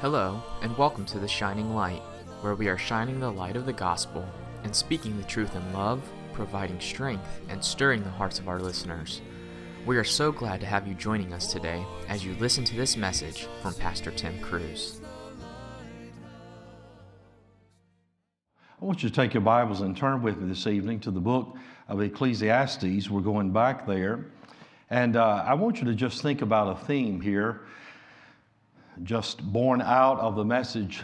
Hello, and welcome to The Shining Light, where we are shining the light of the gospel and speaking the truth in love, providing strength, and stirring the hearts of our listeners. We are so glad to have you joining us today as you listen to this message from Pastor Tim Cruz. I want you to take your Bibles and turn with me this evening to the book of Ecclesiastes. We're going back there. And uh, I want you to just think about a theme here, just born out of the message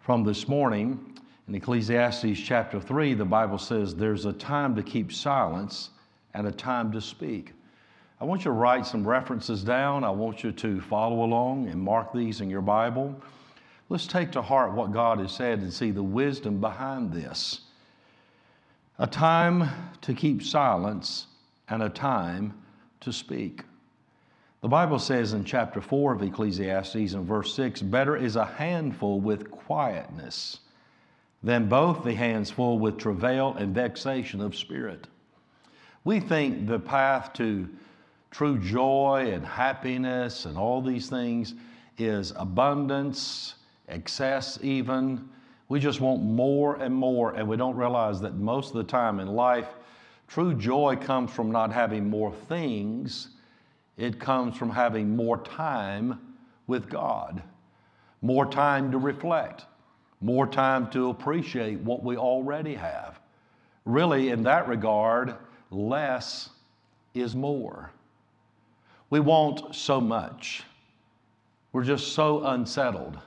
from this morning. In Ecclesiastes chapter 3, the Bible says there's a time to keep silence and a time to speak. I want you to write some references down. I want you to follow along and mark these in your Bible. Let's take to heart what God has said and see the wisdom behind this. A time to keep silence and a time to speak. The Bible says in chapter 4 of Ecclesiastes, in verse 6, better is a handful with quietness than both the hands full with travail and vexation of spirit. We think the path to true joy and happiness and all these things is abundance, excess, even. We just want more and more, and we don't realize that most of the time in life, True joy comes from not having more things, it comes from having more time with God, more time to reflect, more time to appreciate what we already have. Really, in that regard, less is more. We want so much. We're just so unsettled,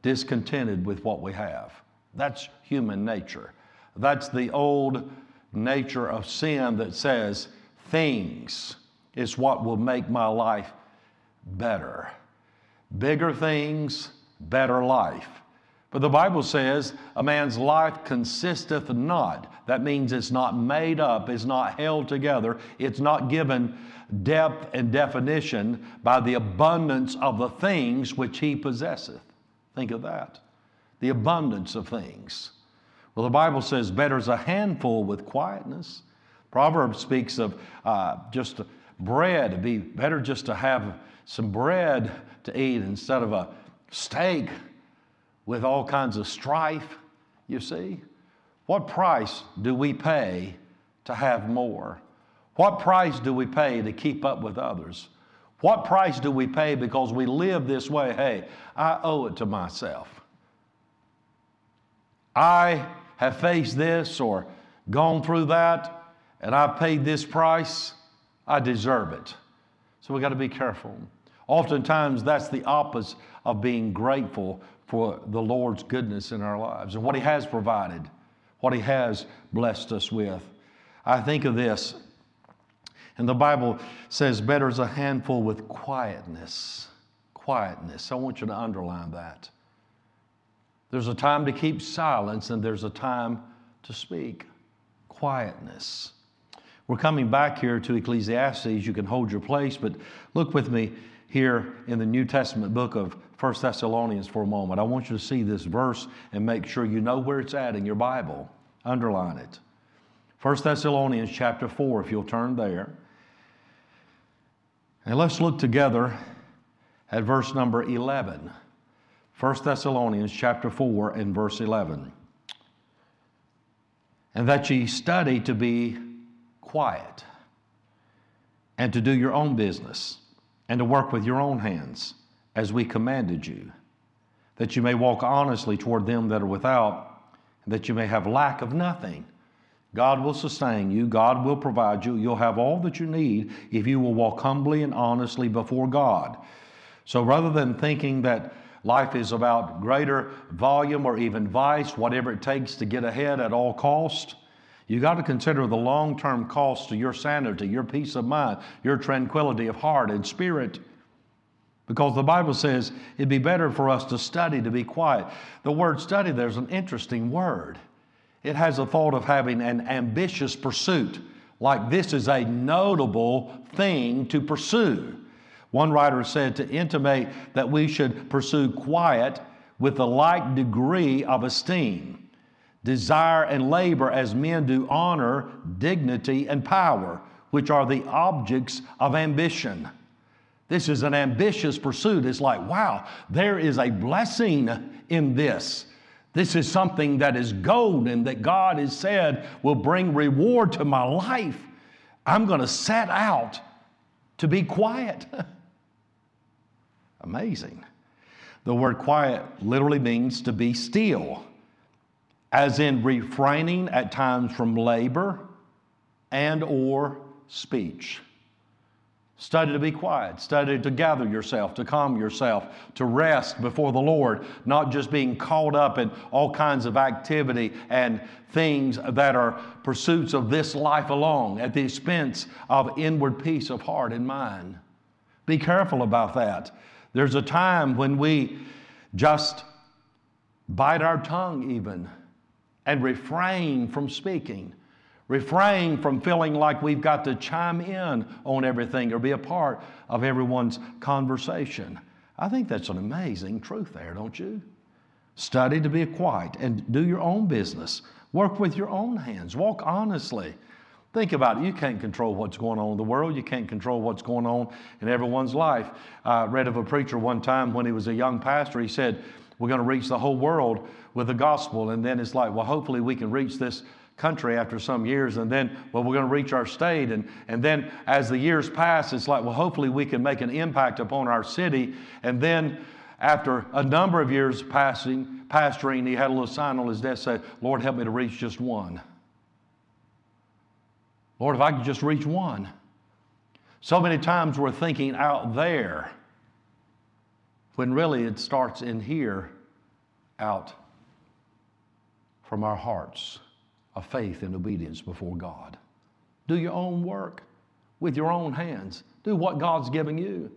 discontented with what we have. That's human nature. That's the old nature of sin that says things is what will make my life better. Bigger things, better life. But the Bible says a man's life consisteth not. That means it's not made up, it's not held together, it's not given depth and definition by the abundance of the things which he possesseth. Think of that. The abundance of things. Well, the Bible says, better is a handful with quietness. Proverbs speaks of uh, just bread, it'd be better just to have some bread to eat instead of a steak with all kinds of strife, you see. What price do we pay to have more? What price do we pay to keep up with others? What price do we pay because we live this way? Hey, I owe it to myself. I have faced this or gone through that, and I've paid this price, I deserve it. So we got to be careful. Oftentimes, that's the opposite of being grateful for the Lord's goodness in our lives and what He has provided, what He has blessed us with. I think of this, and the Bible says, Better is a handful with quietness. Quietness. I want you to underline that. There's a time to keep silence, and there's a time to speak. Quietness. We're coming back here to Ecclesiastes. You can hold your place, but look with me here in the New Testament book of 1 Thessalonians for a moment. I want you to see this verse and make sure you know where it's at in your Bible. Underline it. 1 Thessalonians chapter 4, if you'll turn there. And let's look together at verse number 11. 1 Thessalonians chapter 4 and verse 11. And that ye study to be quiet and to do your own business and to work with your own hands as we commanded you, that you may walk honestly toward them that are without, and that you may have lack of nothing. God will sustain you, God will provide you. You'll have all that you need if you will walk humbly and honestly before God. So rather than thinking that Life is about greater volume or even vice, whatever it takes to get ahead at all cost. You got to consider the long term cost to your sanity, your peace of mind, your tranquility of heart and spirit. Because the Bible says it'd be better for us to study, to be quiet. The word study, there's an interesting word. It has a thought of having an ambitious pursuit, like this is a notable thing to pursue. One writer said to intimate that we should pursue quiet with the like degree of esteem, desire and labor as men do honor, dignity, and power, which are the objects of ambition. This is an ambitious pursuit. It's like, wow, there is a blessing in this. This is something that is golden that God has said will bring reward to my life. I'm going to set out to be quiet. Amazing. The word quiet literally means to be still, as in refraining at times from labor and or speech. Study to be quiet. Study to gather yourself, to calm yourself, to rest before the Lord, not just being caught up in all kinds of activity and things that are pursuits of this life alone at the expense of inward peace of heart and mind. Be careful about that. There's a time when we just bite our tongue, even, and refrain from speaking Refrain from feeling like we've got to chime in on everything or be a part of everyone's conversation. I think that's an amazing truth there, don't you? Study to be quiet and do your own business. Work with your own hands. Walk honestly. Think about it. You can't control what's going on in the world. You can't control what's going on in everyone's life. I read of a preacher one time when he was a young pastor. He said, We're going to reach the whole world with the gospel. And then it's like, Well, hopefully we can reach this country after some years and then well we're going to reach our state. And, and then as the years pass it's like well hopefully we can make an impact upon our city. And then after a number of years passing pastoring he had a little sign on his desk said lord help me to reach just one. Lord if i could just reach one. So many times we're thinking out there when really it starts in here out from our hearts of faith and obedience before God. Do your own work with your own hands. Do what God's giving you.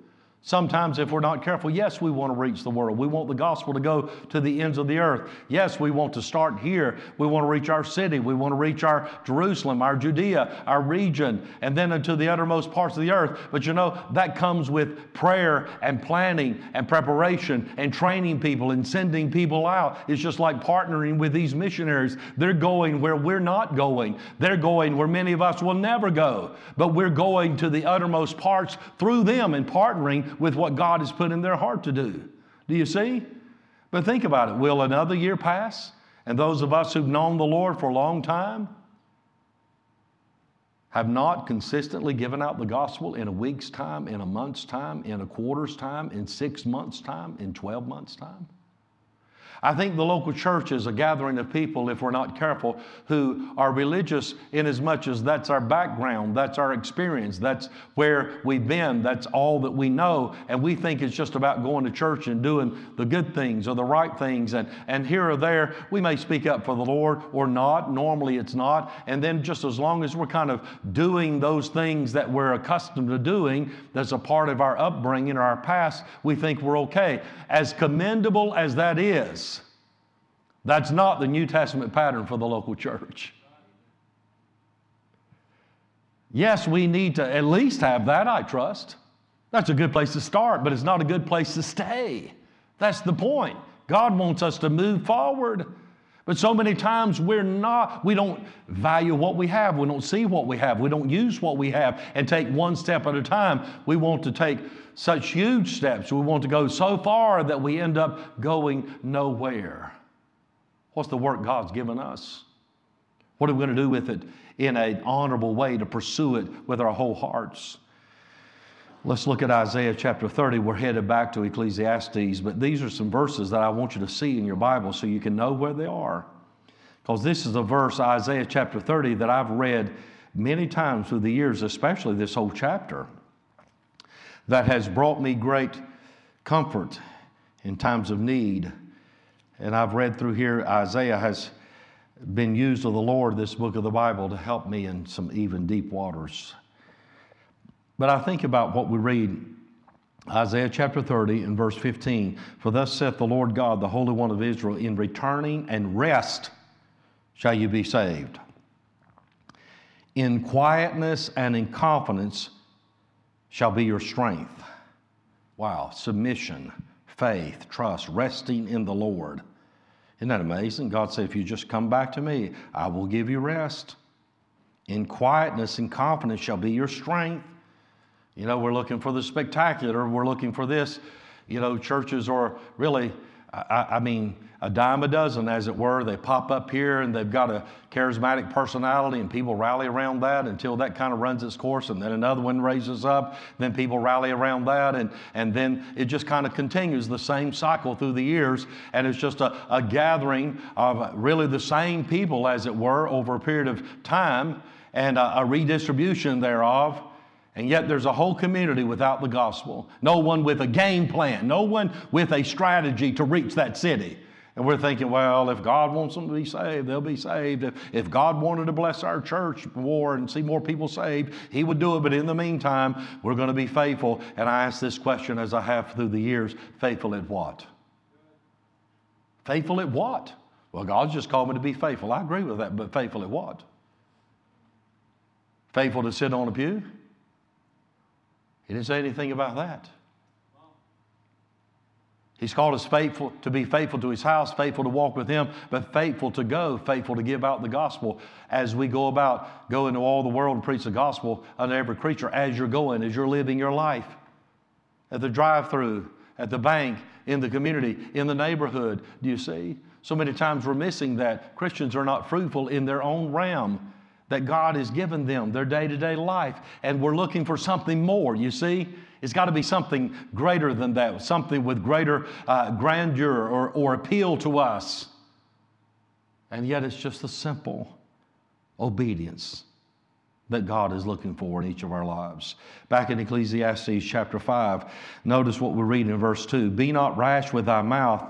Sometimes, if we're not careful, yes, we want to reach the world. We want the gospel to go to the ends of the earth. Yes, we want to start here. We want to reach our city. We want to reach our Jerusalem, our Judea, our region, and then into the uttermost parts of the earth. But you know, that comes with prayer and planning and preparation and training people and sending people out. It's just like partnering with these missionaries. They're going where we're not going, they're going where many of us will never go. But we're going to the uttermost parts through them and partnering with what God has put in their heart to do. Do you see? But think about it. Will another year pass? And those of us who've known the Lord for a long time have not consistently given out the gospel in a week's time, in a month's time, in a quarter's time, in six months' time, in 12 months' time? I think the local church is a gathering of people, if we're not careful, who are religious in as much as that's our background, that's our experience, that's where we've been, that's all that we know. And we think it's just about going to church and doing the good things or the right things. And, and here or there, we may speak up for the Lord or not. Normally it's not. And then just as long as we're kind of doing those things that we're accustomed to doing, that's a part of our upbringing or our past, we think we're okay. As commendable as that is, that's not the New Testament pattern for the local church. Yes, we need to at least have that, I trust. That's a good place to start, but it's not a good place to stay. That's the point. God wants us to move forward. But so many times we're not, we don't value what we have. We don't see what we have. We don't use what we have and take one step at a time. We want to take such huge steps. We want to go so far that we end up going nowhere. What's the work God's given us? What are we going to do with it in an honorable way to pursue it with our whole hearts? Let's look at Isaiah chapter 30. We're headed back to Ecclesiastes, but these are some verses that I want you to see in your Bible so you can know where they are. Because this is a verse, Isaiah chapter 30, that I've read many times through the years, especially this whole chapter, that has brought me great comfort in times of need and I've read through here, Isaiah has been used of the Lord, this book of the Bible, to help me in some even deep waters. But I think about what we read Isaiah chapter 30 and verse 15 For thus saith the Lord God, the Holy One of Israel, in returning and rest shall you be saved. In quietness and in confidence shall be your strength. Wow, submission faith, trust, resting in the Lord. Isn't that amazing? God said, if you just come back to me, I will give you rest. In quietness and confidence shall be your strength. You know, we're looking for the spectacular, we're looking for this. You know, churches are really, I, I, mean, a dime a dozen, as it were. They pop up here and they've got a charismatic personality, and people rally around that until that kind of runs its course, and then another one raises up. Then people rally around that, and, and then it just kind of continues the same cycle through the years. And it's just a, a gathering of really the same people, as it were, over a period of time and a, a redistribution thereof. And yet there's a whole community without the gospel. No one with a game plan, no one with a strategy to reach that city. And we're thinking, well, if God wants them to be saved, they'll be saved. If, if God wanted to bless our church more and see more people saved, He would do it. But in the meantime, we're going to be faithful. And I ask this question as I have through the years faithful at what? Faithful at what? Well, God's just called me to be faithful. I agree with that, but faithful at what? Faithful to sit on a pew? He didn't say anything about that. He's called us faithful to be faithful to his house, faithful to walk with him, but faithful to go, faithful to give out the gospel as we go about, go into all the world and preach the gospel unto every creature as you're going, as you're living your life. At the drive through, at the bank, in the community, in the neighborhood. Do you see? So many times we're missing that. Christians are not fruitful in their own realm that God has given them, their day to day life. And we're looking for something more, you see? It's got to be something greater than that, something with greater uh, grandeur or, or appeal to us. And yet it's just the simple obedience that God is looking for in each of our lives. Back in Ecclesiastes chapter 5, notice what we read in verse 2 Be not rash with thy mouth,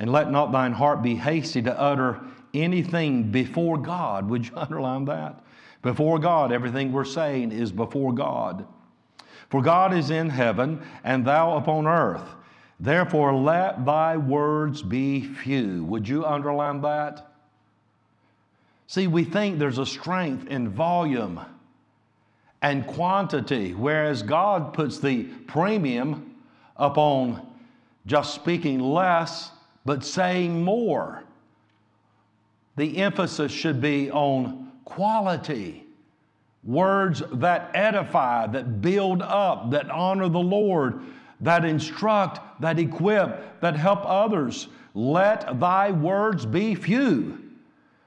and let not thine heart be hasty to utter anything before God. Would you underline that? Before God, everything we're saying is before God. For God is in heaven, and thou upon earth. Therefore, let thy words be few. Would you underline that? See, we think there's a strength in volume and quantity, whereas God puts the premium upon just speaking less but saying more. The emphasis should be on quality. Words that edify, that build up, that honor the Lord, that instruct, that equip, that help others. Let thy words be few.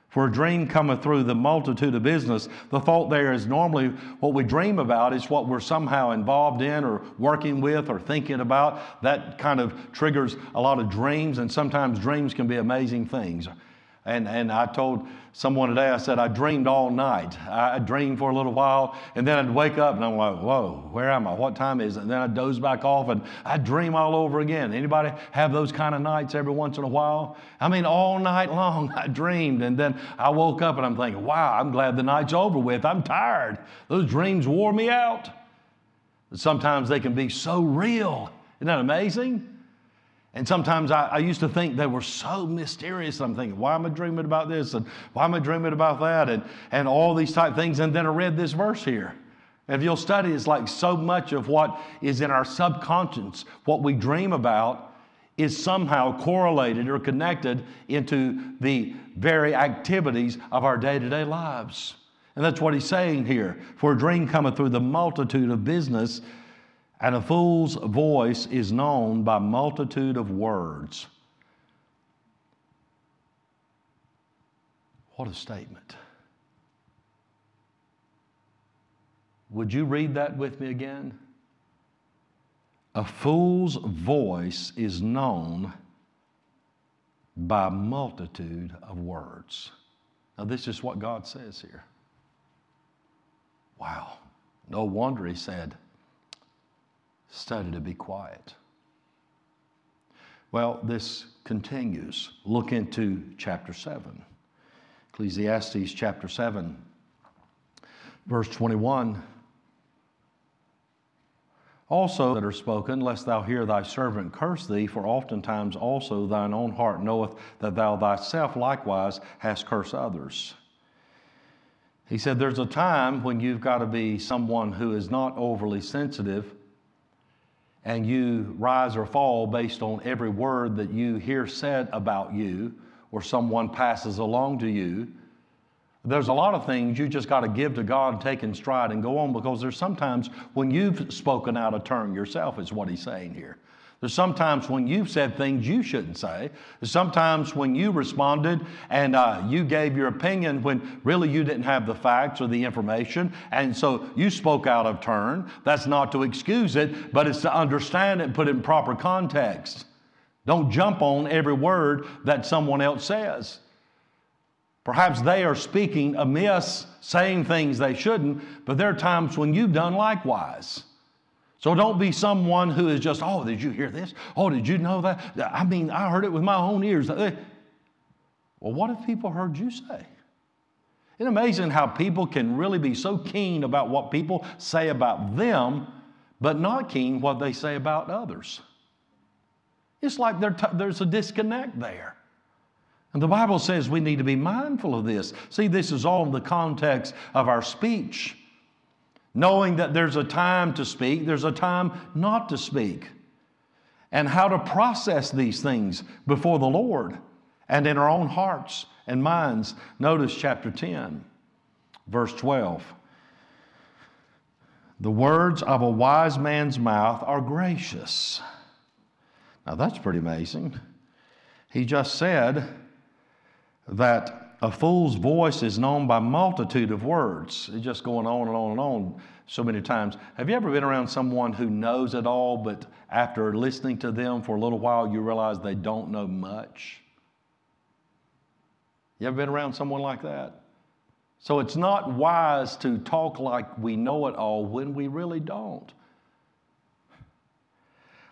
For a dream cometh through the multitude of business. The thought there is normally what we dream about is what we're somehow involved in or working with or thinking about. That kind of triggers a lot of dreams, and sometimes dreams can be amazing things. And, and I told someone today, I said, I dreamed all night. I dreamed for a little while, and then I'd wake up and I'm like, whoa, where am I? What time is it? And then I'd doze back off and I'd dream all over again. Anybody have those kind of nights every once in a while? I mean, all night long I dreamed, and then I woke up and I'm thinking, wow, I'm glad the night's over with. I'm tired. Those dreams wore me out. Sometimes they can be so real. Isn't that amazing? And sometimes I, I, used to think they were so mysterious. I'm thinking, why am I dreaming about this? And why am I dreaming about that? And, and all these type things. And then I read this verse here. And if you'll study, it's like so much of what is in our subconscious, what we dream about, is somehow correlated or connected into the very activities of our day to day lives. And that's what he's saying here. For a dream cometh through the multitude of business and a fool's voice is known by multitude of words. What a statement. Would you read that with me again? A fool's voice is known by multitude of words. Now, this is what God says here. Wow. No wonder he said, study to be quiet. Well, this continues. Look into chapter 7. Ecclesiastes chapter 7, verse 21. Also, that are spoken, lest thou hear thy servant curse thee, for oftentimes also thine own heart knoweth that thou thyself likewise hast cursed others. He said, There's a time when you've got to be someone who is not overly sensitive and you rise or fall based on every word that you hear said about you or someone passes along to you, There's a lot of things you just got to give to God, take in stride, and go on because there's sometimes when you've spoken out of turn yourself, is what he's saying here. There's sometimes when you've said things you shouldn't say. There's sometimes when you responded and uh, you gave your opinion when really you didn't have the facts or the information, and so you spoke out of turn. That's not to excuse it, but it's to understand it and put it in proper context. Don't jump on every word that someone else says. Perhaps they are speaking amiss, saying things they shouldn't, but there are times when you've done likewise. So don't be someone who is just, oh, did you hear this? Oh, did you know that? I mean, I heard it with my own ears. Uh, well, what if people heard you say? Isn't amazing how people can really be so keen about what people say about them, but not keen what they say about others? It's like t- there's a disconnect there. And the Bible says we need to be mindful of this. See, this is all in the context of our speech knowing that there's a time to speak, there's a time not to speak, and how to process these things before the Lord and in our own hearts and minds. Notice chapter 10, verse 12. The words of a wise man's mouth are gracious. Now that's pretty amazing. He just said that a fool's voice is known by multitude of words. It's just going on and on and on so many times. Have you ever been around someone who knows it all, but after listening to them for a little while, you realize they don't know much? You ever been around someone like that? So it's not wise to talk like we know it all when we really don't.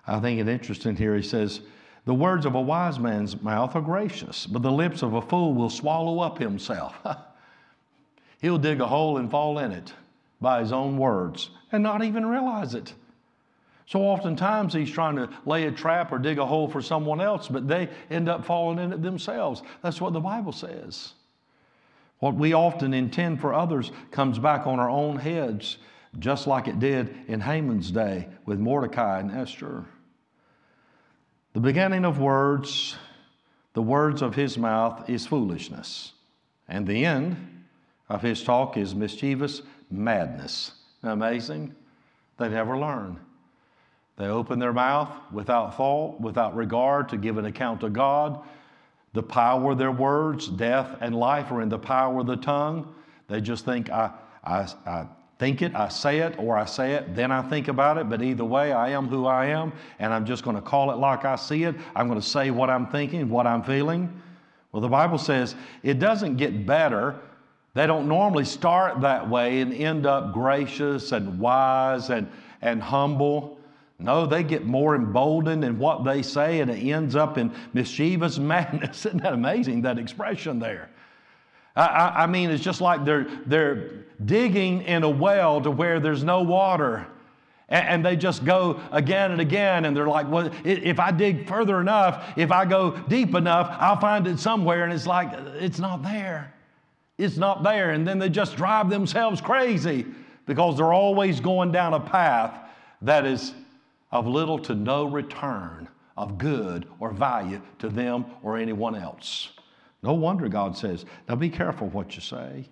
I think it's interesting here. He says, the words of a wise man's mouth are gracious, but the lips of a fool will swallow up himself. He'll dig a hole and fall in it by his own words and not even realize it. So oftentimes he's trying to lay a trap or dig a hole for someone else, but they end up falling in it themselves. That's what the Bible says. What we often intend for others comes back on our own heads, just like it did in Haman's day with Mordecai and Esther. The beginning of words, the words of his mouth is foolishness, and the end of his talk is mischievous madness. amazing? They never learn. They open their mouth without thought, without regard to give an account to God. The power of their words, death and life, are in the power of the tongue. They just think, I, I, I think it, I say it, or I say it, then I think about it. But either way, I am who I am, and I'm just going to call it like I see it. I'm going to say what I'm thinking, what I'm feeling. Well, the Bible says it doesn't get better. They don't normally start that way and end up gracious and wise and, and humble. No, they get more emboldened in what they say, and it ends up in mischievous madness. Isn't that amazing, that expression there? I, I, mean, it's just like they're, they're digging in a well to where there's no water. And they just go again and again, and they're like, well, if I dig further enough, if I go deep enough, I'll find it somewhere. And it's like, it's not there. It's not there. And then they just drive themselves crazy because they're always going down a path that is of little to no return of good or value to them or anyone else. No wonder God says, now be careful what you say.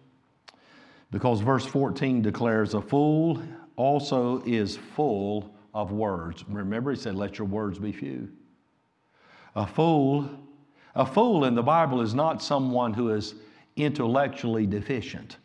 Because verse 14 declares, a fool also is full of words. Remember, he said, let your words be few. A fool, a fool in the Bible is not someone who is intellectually deficient,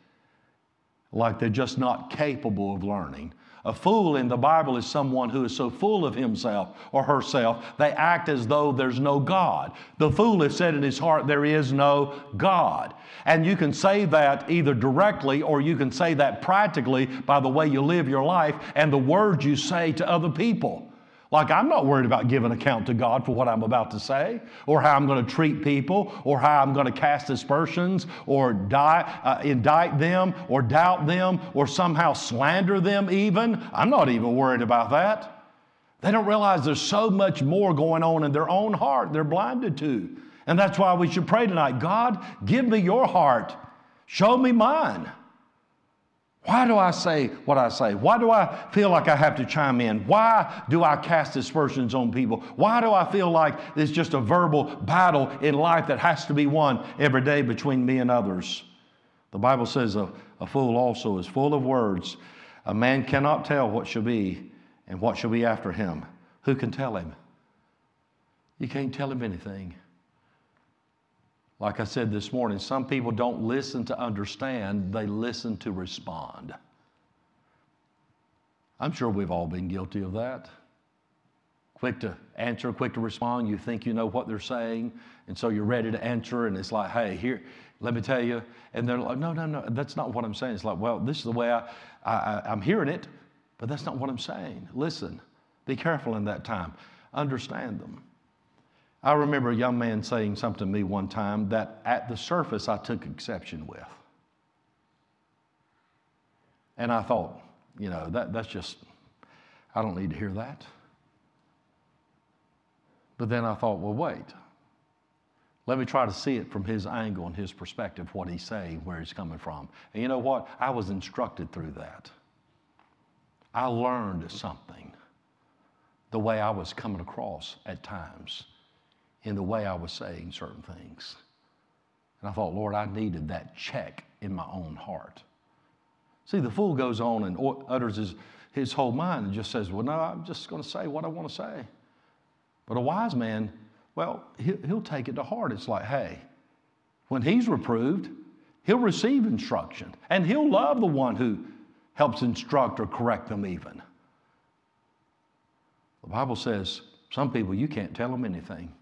like they're just not capable of learning. A fool in the Bible is someone who is so full of himself or herself, they act as though there's no God. The fool has said in his heart, There is no God. And you can say that either directly or you can say that practically by the way you live your life and the words you say to other people. Like, I'm not worried about giving account to God for what I'm about to say, or how I'm going to treat people, or how I'm going to cast aspersions, or die, uh, indict them, or doubt them, or somehow slander them, even. I'm not even worried about that. They don't realize there's so much more going on in their own heart they're blinded to. And that's why we should pray tonight God, give me your heart, show me mine. Why do I say what I say? Why do I feel like I have to chime in? Why do I cast aspersions on people? Why do I feel like it's just a verbal battle in life that has to be won every day between me and others? The Bible says a, a fool also is full of words. A man cannot tell what shall be and what shall be after him. Who can tell him? You can't tell him anything. Like I said this morning, some people don't listen to understand, they listen to respond. I'm sure we've all been guilty of that. Quick to answer, quick to respond. You think you know what they're saying, and so you're ready to answer, and it's like, hey, here, let me tell you. And they're like, no, no, no, that's not what I'm saying. It's like, well, this is the way I, I, I'm hearing it, but that's not what I'm saying. Listen, be careful in that time, understand them. I remember a young man saying something to me one time that at the surface I took exception with. And I thought, you know, that, that's just, I don't need to hear that. But then I thought, well, wait. Let me try to see it from his angle and his perspective, what he's saying, where he's coming from. And you know what? I was instructed through that. I learned something the way I was coming across at times in the way I was saying certain things. And I thought, Lord, I needed that check in my own heart. See, the fool goes on and utters his, his whole mind and just says, Well, no, I'm just going to say what I want to say. But a wise man, well, he'll take it to heart. It's like, hey, when he's reproved, he'll receive instruction and he'll love the one who helps instruct or correct them, even. The Bible says some people, you can't tell them anything.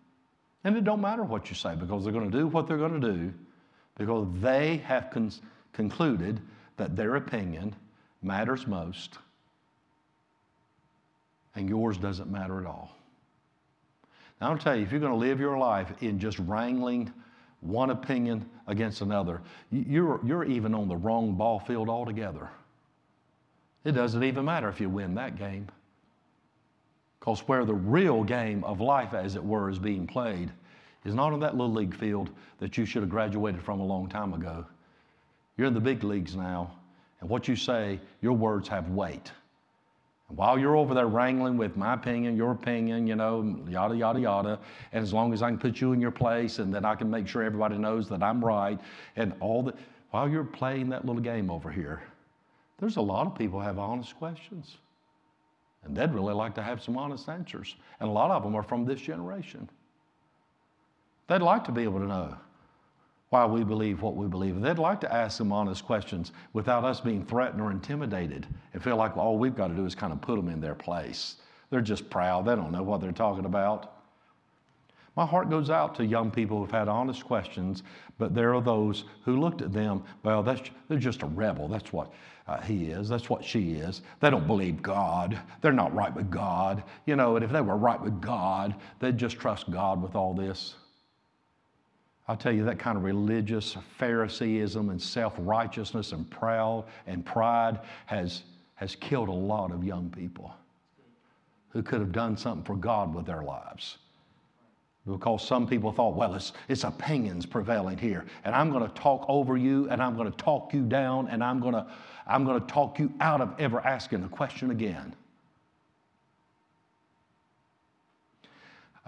And it don't matter what you say because they're going to do what they're going to do because they have con- concluded that their opinion matters most and yours doesn't matter at all. Now, I'll tell you, if you're going to live your life in just wrangling one opinion against another, you're, you're even on the wrong ball field altogether. It doesn't even matter if you win that game. Because where the real game of life, as it were, is being played is not on that little league field that you should have graduated from a long time ago. You're in the big leagues now, and what you say, your words have weight. And while you're over there wrangling with my opinion, your opinion, you know, yada, yada, yada, and as long as I can put you in your place and then I can make sure everybody knows that I'm right, and all that, while you're playing that little game over here, there's a lot of people have honest questions. And they'd really like to have some honest answers. And a lot of them are from this generation. They'd like to be able to know why we believe what we believe. They'd like to ask some honest questions without us being threatened or intimidated and feel like all we've got to do is kind of put them in their place. They're just proud. They don't know what they're talking about. My heart goes out to young people who've had honest questions, but there are those who looked at them, well, that's, they're just a rebel. That's what uh, he is. That's what she is. They don't believe God. They're not right with God. You know, and if they were right with God, they'd just trust God with all this. I'll tell you, that kind of religious Phariseeism and self righteousness and proud and pride has, has killed a lot of young people who could have done something for God with their lives because some people thought, well, it's, it's opinions prevailing here, and I'm going to talk over you, and I'm going to talk you down, and I'm going to, I'm going to talk you out of ever asking a question again.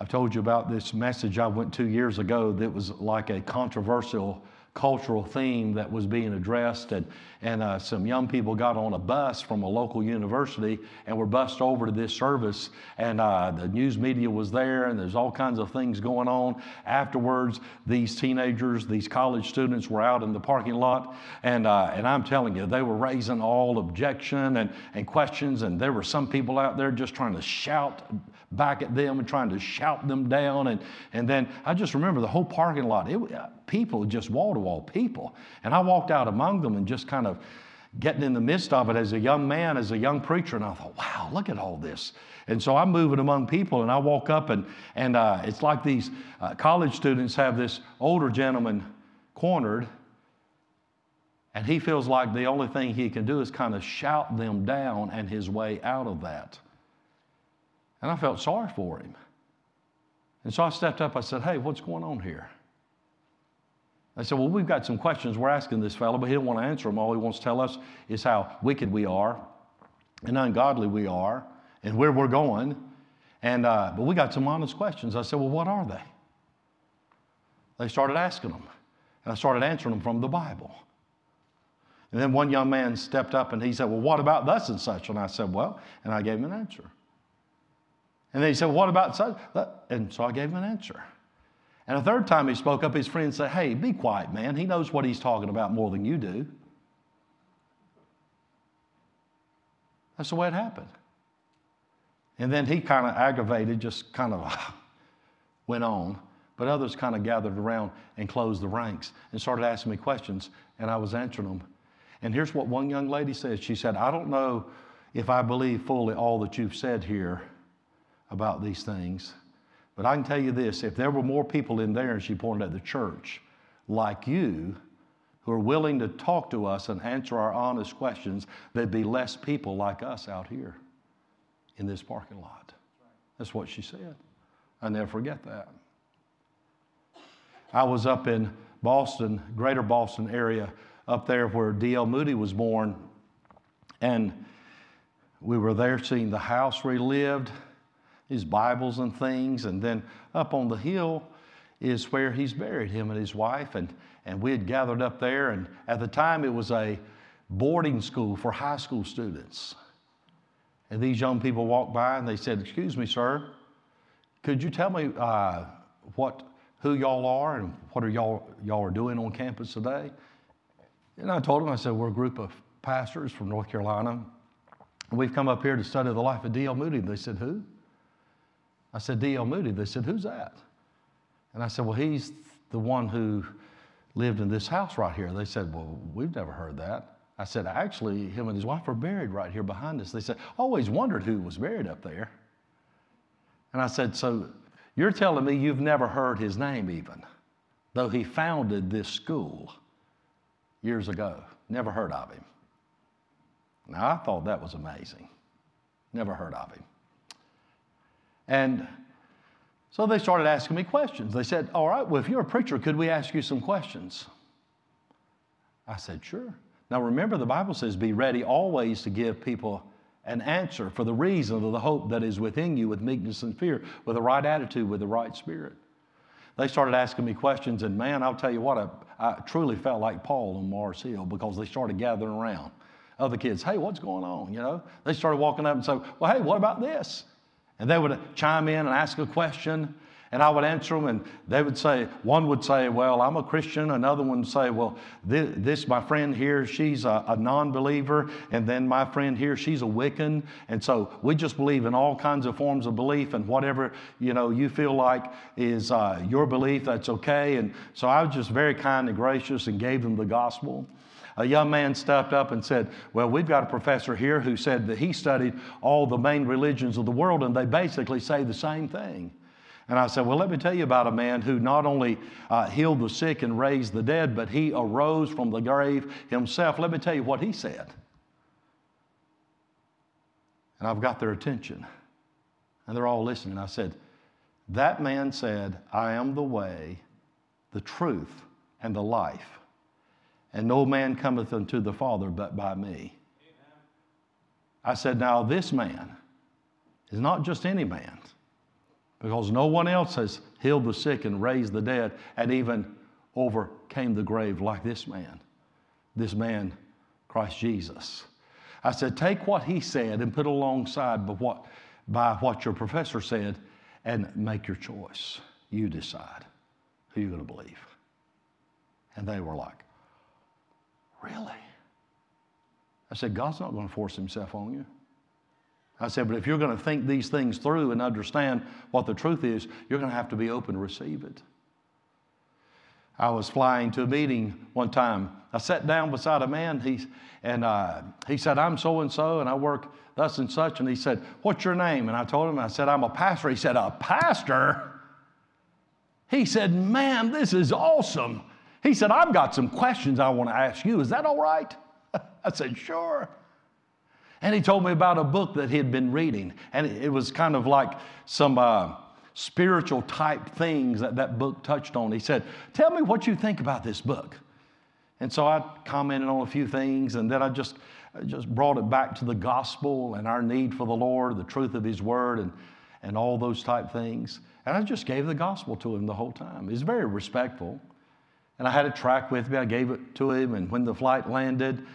I've told you about this message I went two years ago that was like a controversial cultural theme that was being addressed. And, and uh, some young people got on a bus from a local university and were bussed over to this service. And uh, the news media was there, and there's all kinds of things going on. Afterwards, these teenagers, these college students were out in the parking lot. And, uh, and I'm telling you, they were raising all objection and, and questions. And there were some people out there just trying to shout back at them and trying to shout them down. And, and then I just remember the whole parking lot. It, people, just wall to people. And I walked out among them and just kind of getting in the midst of it as a young man, as a young preacher, and I thought, wow, look at all this. And so I'm moving among people, and I walk up, and, and uh, it's like these uh, college students have this older gentleman cornered, and he feels like the only thing he can do is kind of shout them down and his way out of that. And I felt sorry for him. And so I stepped up, I said, hey, what's going on here? I said, Well, we've got some questions we're asking this fellow, but he don't want to answer them. All he wants to tell us is how wicked we are and ungodly we are and where we're going. And, uh, but we got some honest questions. I said, Well, what are they? They started asking them. And I started answering them from the Bible. And then one young man stepped up and he said, Well, what about thus and such? And I said, Well, and I gave him an answer. And then he said, well, What about such? And so I gave him an answer. And a third time he spoke up, his friend said, Hey, be quiet, man. He knows what he's talking about more than you do. That's the way it happened. And then he kind of aggravated, just kind of went on. But others kind of gathered around and closed the ranks and started asking me questions, and I was answering them. And here's what one young lady said She said, I don't know if I believe fully all that you've said here about these things, but I can tell you this if there were more people in there, and she pointed at the church, like you, who are willing to talk to us and answer our honest questions, there'd be less people like us out here in this parking lot. That's what she said. I never forget that. I was up in Boston, greater Boston area, up there where D.L. Moody was born, and we were there seeing the house where he lived, his Bibles and things, and then up on the hill is where he's buried, him and his wife. And, and we had gathered up there, and at the time it was a boarding school for high school students. And these young people walked by and they said, Excuse me, sir, could you tell me uh, what, who y'all are and what are y'all, y'all are doing on campus today? And I told them, I said, We're a group of pastors from North Carolina. We've come up here to study the life of D.L. Moody. They said, Who? I said, D.L. Moody. They said, Who's that? And I said, Well, he's the one who lived in this house right here. They said, Well, we've never heard that. I said, actually, him and his wife are buried right here behind us. They said, always wondered who was buried up there. And I said, so you're telling me you've never heard his name even, though he founded this school years ago. Never heard of him. Now, I thought that was amazing. Never heard of him. And so they started asking me questions. They said, All right, well, if you're a preacher, could we ask you some questions? I said, Sure. Now remember, the Bible says, be ready always to give people an answer for the reason of the hope that is within you with meekness and fear, with the right attitude, with the right spirit. They started asking me questions, and man, I'll tell you what, I, I truly felt like Paul on Mars Hill because they started gathering around. Other kids, hey, what's going on? You know, they started walking up and saying, well, hey, what about this? And they would chime in and ask a question. And I would answer them, and they would say, one would say, Well, I'm a Christian. Another one would say, Well, this, this my friend here, she's a, a non believer. And then my friend here, she's a Wiccan. And so we just believe in all kinds of forms of belief, and whatever you know you feel like is uh, your belief, that's okay. And so I was just very kind and gracious and gave them the gospel a young man stepped up and said, Well, we've got a professor here who said that he studied all the main religions of the world, and they basically say the same thing. And I said, Well, let me tell you about a man who not only uh, healed the sick and raised the dead, but he arose from the grave himself. Let me tell you what he said. And I've got their attention. And they're all listening. I said, That man said, I am the way, the truth, and the life. And no man cometh unto the Father but by me. I said, Now this man is not just any man because no one else has healed the sick and raised the dead and even overcame the grave like this man. This man, Christ Jesus. I said, take what he said and put alongside by what, by what your professor said and make your choice. You decide who you're going to believe. And they were like, Really? I said, God's not going to force himself on you. I said, but if you're going to think these things through and understand what the truth is, you're going to have to be open to receive it. I was flying to a meeting one time. I sat down beside a man, he, and uh, he said, I'm so and so, and I work thus and such. And he said, What's your name? And I told him, I said, I'm a pastor. He said, A pastor? He said, Man, this is awesome. He said, I've got some questions I want to ask you. Is that all right? I said, Sure. And he told me about a book that he had been reading. And it was kind of like some uh, spiritual type things that that book touched on. He said, Tell me what you think about this book. And so I commented on a few things, and then I just, I just brought it back to the gospel and our need for the Lord, the truth of His Word, and, and all those type things. And I just gave the gospel to him the whole time. He's very respectful. And I had a track with me. I gave it to him. And when the flight landed,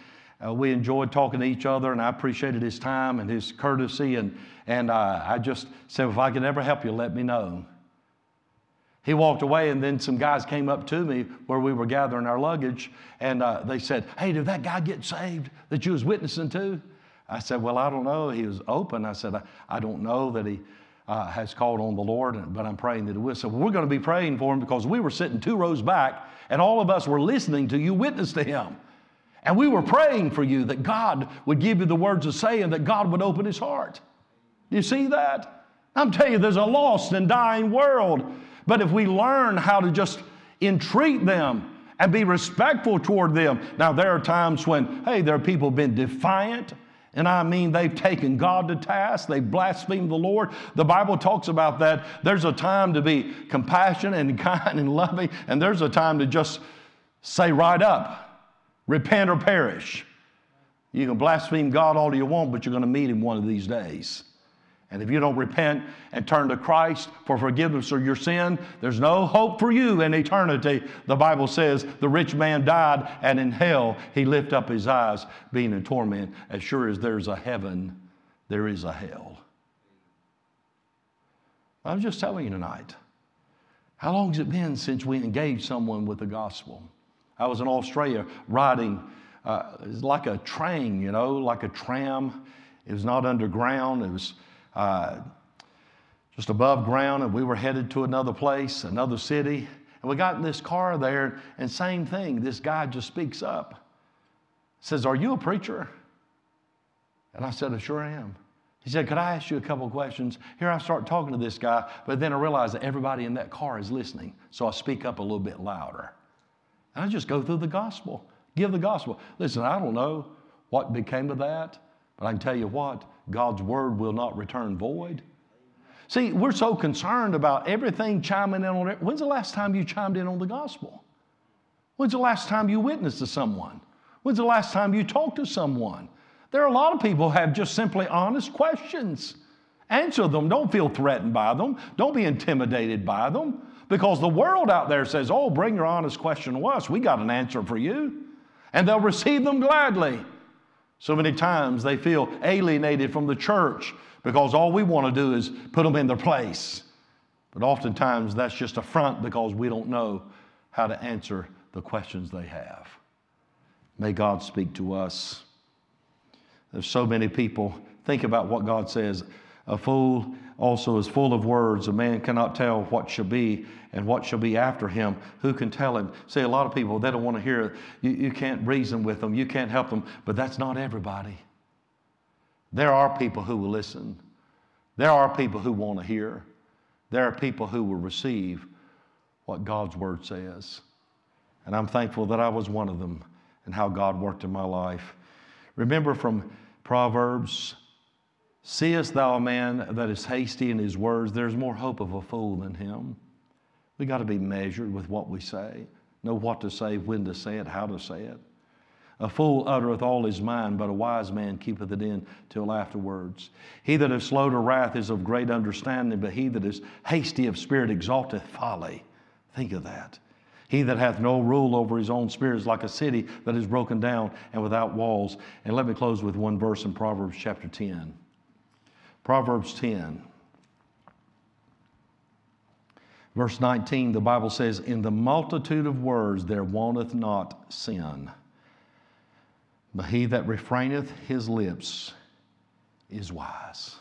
uh, we enjoyed talking to each other, and I appreciated his time and his courtesy. And, and I just said, if I can ever help you, let me know. He walked away, and then some guys came up to me where we were gathering our luggage, and uh, they said, Hey, did that guy get saved that you was witnessing to? I said, Well, I don't know. He was open. I said, I, I don't know that he uh, has called on the Lord, but I'm praying that he will. So we're going to be praying for him because we were sitting two rows back, and all of us were listening to you witness to him. And we were praying for you that God would give you the words to say and that God would open his heart. Do you see that? I'm telling you, there's a lost and dying world. But if we learn how to just entreat them and be respectful toward them. Now, there are times when, hey, there are people been defiant. And I mean, they've taken God to task. They've blasphemed the Lord. The Bible talks about that. There's a time to be compassionate and kind and loving, and there's a time to just say right up, repent or perish. You can blaspheme God all you want, but you're going to meet him one of these days. And if you don't repent and turn to Christ for forgiveness of your sin, there's no hope for you in eternity. The Bible says the rich man died, and in hell he lifted up his eyes, being in torment. As sure as there's a heaven, there is a hell. I'm just telling you tonight. How long has it been since we engaged someone with the gospel? I was in Australia riding, uh, like a train, you know, like a tram. It was not underground. It was uh, just above ground, and we were headed to another place, another city. And we got in this car there, and same thing. This guy just speaks up, says, Are you a preacher? And I said, I sure am. He said, Could I ask you a couple questions? Here I start talking to this guy, but then I realize that everybody in that car is listening. So I speak up a little bit louder. And I just go through the gospel, give the gospel. Listen, I don't know what became of that, but I can tell you what, God's word will not return void. See, we're so concerned about everything chiming in on it. When's the last time you chimed in on the gospel? When's the last time you witnessed to someone? When's the last time you talked to someone? There are a lot of people who have just simply honest questions. Answer them. Don't feel threatened by them. Don't be intimidated by them. Because the world out there says, oh, bring your honest question to us. We got an answer for you. And they'll receive them gladly. So many times they feel alienated from the church because all we want to do is put them in their place. But oftentimes that's just a front because we don't know how to answer the questions they have. May God speak to us. There's so many people. Think about what God says. A fool also is full of words. A man cannot tell what shall be and what shall be after him. Who can tell him? See, a lot of people, they don't want to hear. You, you can't reason with them, you can't help them, but that's not everybody. There are people who will listen, there are people who want to hear, there are people who will receive what God's word says. And I'm thankful that I was one of them and how God worked in my life. Remember from Proverbs Seest thou a man that is hasty in his words? There's more hope of a fool than him. We got to be measured with what we say, know what to say, when to say it, how to say it. A fool uttereth all his mind, but a wise man keepeth it in till afterwards. He that is slow to wrath is of great understanding, but he that is hasty of spirit exalteth folly. Think of that. He that hath no rule over his own spirit is like a city that is broken down and without walls. And let me close with one verse in Proverbs chapter 10. Proverbs 10. Verse 19, the Bible says, In the multitude of words there wanteth not sin, but he that refraineth his lips is wise.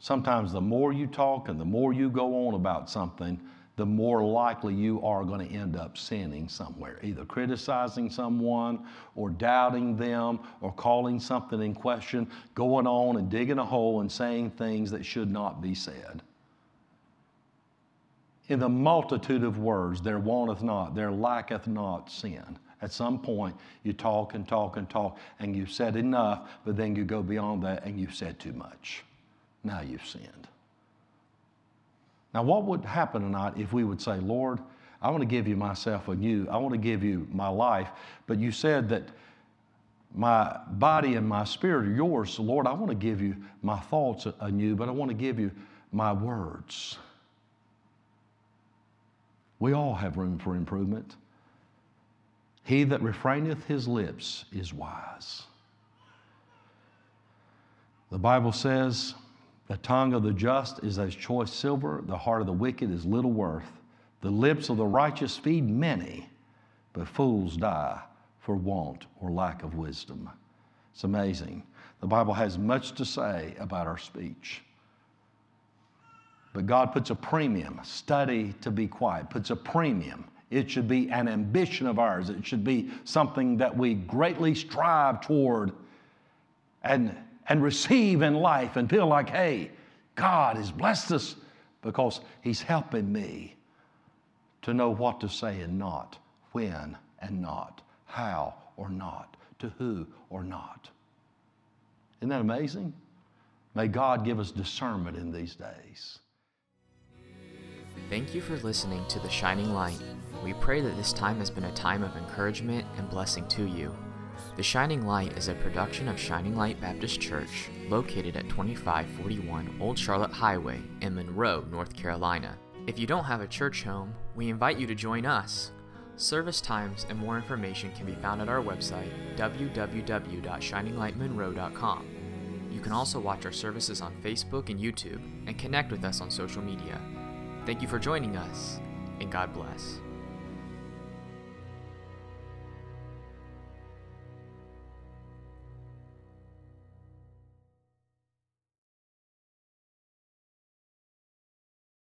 Sometimes the more you talk and the more you go on about something, the more likely you are going to end up sinning somewhere, either criticizing someone or doubting them or calling something in question, going on and digging a hole and saying things that should not be said. In the multitude of words, there wanteth not, there lacketh not sin. At some point, you talk and talk and talk, and you've said enough, but then you go beyond that and you've said too much. Now you've sinned. Now, what would happen tonight if we would say, Lord, I want to give you myself anew. I want to give you my life. But you said that my body and my spirit are yours. So, Lord, I want to give you my thoughts anew, but I want to give you my words. We all have room for improvement. He that refraineth his lips is wise. The Bible says, The tongue of the just is as choice silver, the heart of the wicked is little worth. The lips of the righteous feed many, but fools die for want or lack of wisdom. It's amazing. The Bible has much to say about our speech. But God puts a premium, study to be quiet, puts a premium. It should be an ambition of ours. It should be something that we greatly strive toward and, and receive in life and feel like, hey, God has blessed us because He's helping me to know what to say and not, when and not, how or not, to who or not. Isn't that amazing? May God give us discernment in these days. Thank you for listening to The Shining Light. We pray that this time has been a time of encouragement and blessing to you. The Shining Light is a production of Shining Light Baptist Church, located at 2541 Old Charlotte Highway in Monroe, North Carolina. If you don't have a church home, we invite you to join us. Service times and more information can be found at our website, www.shininglightmonroe.com. You can also watch our services on Facebook and YouTube and connect with us on social media. Thank you for joining us, and God bless.